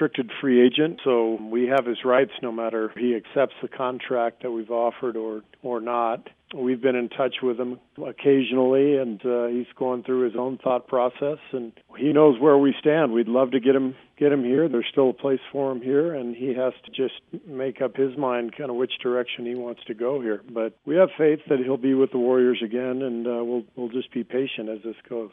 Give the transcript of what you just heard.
Restricted free agent, so we have his rights no matter he accepts the contract that we've offered or or not. We've been in touch with him occasionally, and uh, he's going through his own thought process, and he knows where we stand. We'd love to get him get him here. There's still a place for him here, and he has to just make up his mind, kind of which direction he wants to go here. But we have faith that he'll be with the Warriors again, and uh, we'll we'll just be patient as this goes.